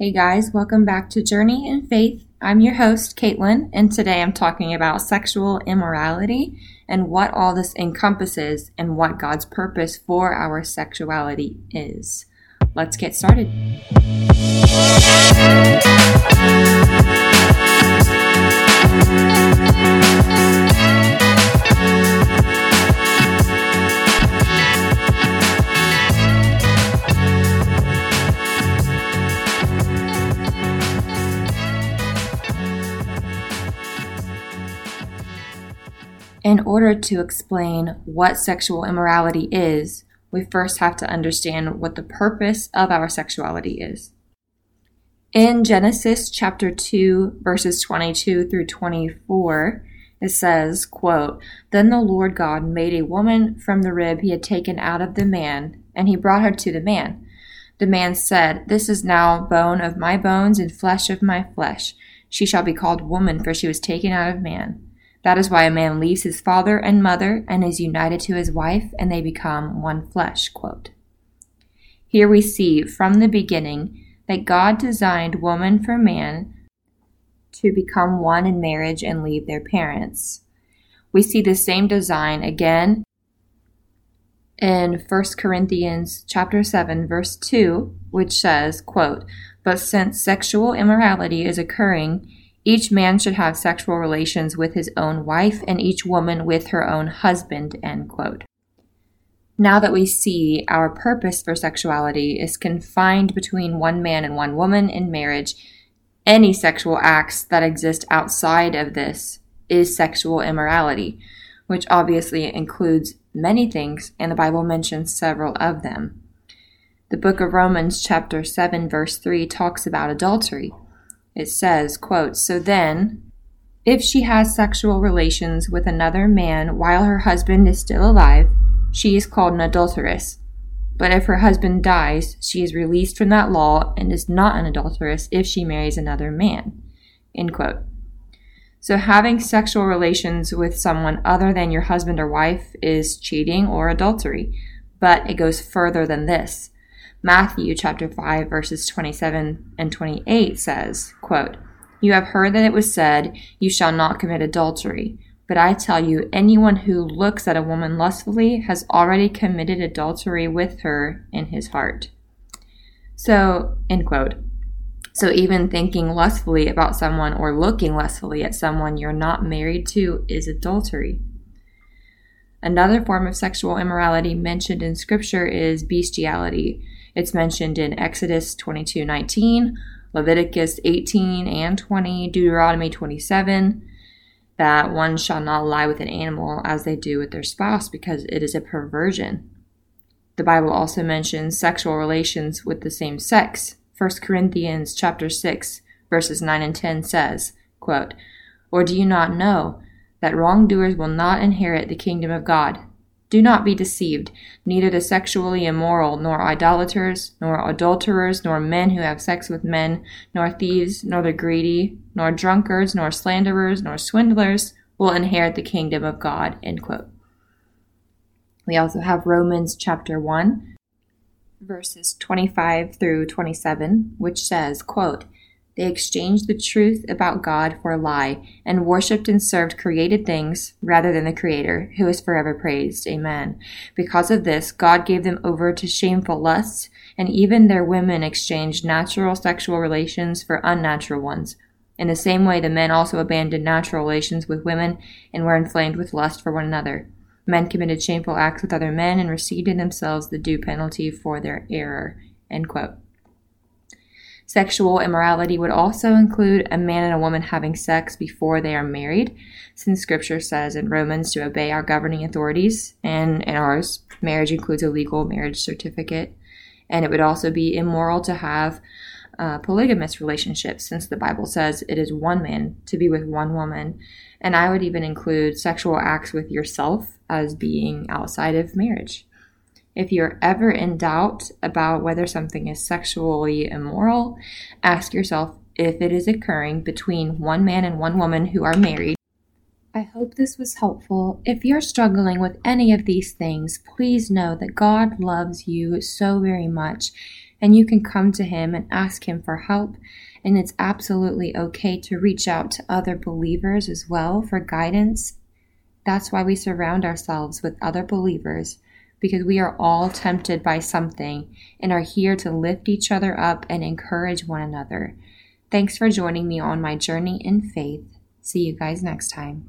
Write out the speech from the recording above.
Hey guys, welcome back to Journey in Faith. I'm your host, Caitlin, and today I'm talking about sexual immorality and what all this encompasses and what God's purpose for our sexuality is. Let's get started. In order to explain what sexual immorality is, we first have to understand what the purpose of our sexuality is. In Genesis chapter 2 verses 22 through 24, it says, quote, Then the Lord God made a woman from the rib he had taken out of the man, and he brought her to the man. The man said, This is now bone of my bones and flesh of my flesh. She shall be called woman, for she was taken out of man. That is why a man leaves his father and mother and is united to his wife, and they become one flesh. Quote. Here we see from the beginning that God designed woman for man to become one in marriage and leave their parents. We see the same design again in 1 Corinthians chapter 7 verse 2, which says, quote, "But since sexual immorality is occurring each man should have sexual relations with his own wife, and each woman with her own husband. End quote. Now that we see our purpose for sexuality is confined between one man and one woman in marriage, any sexual acts that exist outside of this is sexual immorality, which obviously includes many things, and the Bible mentions several of them. The book of Romans, chapter 7, verse 3, talks about adultery it says, quote, So then, if she has sexual relations with another man while her husband is still alive, she is called an adulteress. But if her husband dies, she is released from that law and is not an adulteress if she marries another man. End quote. So, having sexual relations with someone other than your husband or wife is cheating or adultery, but it goes further than this. Matthew chapter 5 verses 27 and 28 says, quote, You have heard that it was said, you shall not commit adultery. But I tell you, anyone who looks at a woman lustfully has already committed adultery with her in his heart. So, end quote. So, even thinking lustfully about someone or looking lustfully at someone you're not married to is adultery. Another form of sexual immorality mentioned in Scripture is bestiality. It's mentioned in Exodus 22 19, Leviticus 18 and 20, Deuteronomy 27, that one shall not lie with an animal as they do with their spouse because it is a perversion. The Bible also mentions sexual relations with the same sex. 1 Corinthians chapter 6 verses 9 and 10 says, quote, Or do you not know that wrongdoers will not inherit the kingdom of God? Do not be deceived. Neither the sexually immoral, nor idolaters, nor adulterers, nor men who have sex with men, nor thieves, nor the greedy, nor drunkards, nor slanderers, nor swindlers will inherit the kingdom of God. We also have Romans chapter 1, verses 25 through 27, which says, quote, they exchanged the truth about God for a lie and worshiped and served created things rather than the Creator, who is forever praised. Amen. Because of this, God gave them over to shameful lusts, and even their women exchanged natural sexual relations for unnatural ones. In the same way, the men also abandoned natural relations with women and were inflamed with lust for one another. Men committed shameful acts with other men and received in themselves the due penalty for their error. End quote. Sexual immorality would also include a man and a woman having sex before they are married, since scripture says in Romans to obey our governing authorities, and in ours, marriage includes a legal marriage certificate. And it would also be immoral to have uh, polygamous relationships, since the Bible says it is one man to be with one woman. And I would even include sexual acts with yourself as being outside of marriage. If you're ever in doubt about whether something is sexually immoral, ask yourself if it is occurring between one man and one woman who are married. I hope this was helpful. If you're struggling with any of these things, please know that God loves you so very much And you can come to Him and ask Him for help. And it's absolutely okay to reach out to other believers as well for guidance. That's why we surround ourselves with other believers because we are all tempted by something and are here to lift each other up and encourage one another. Thanks for joining me on my journey in faith. See you guys next time.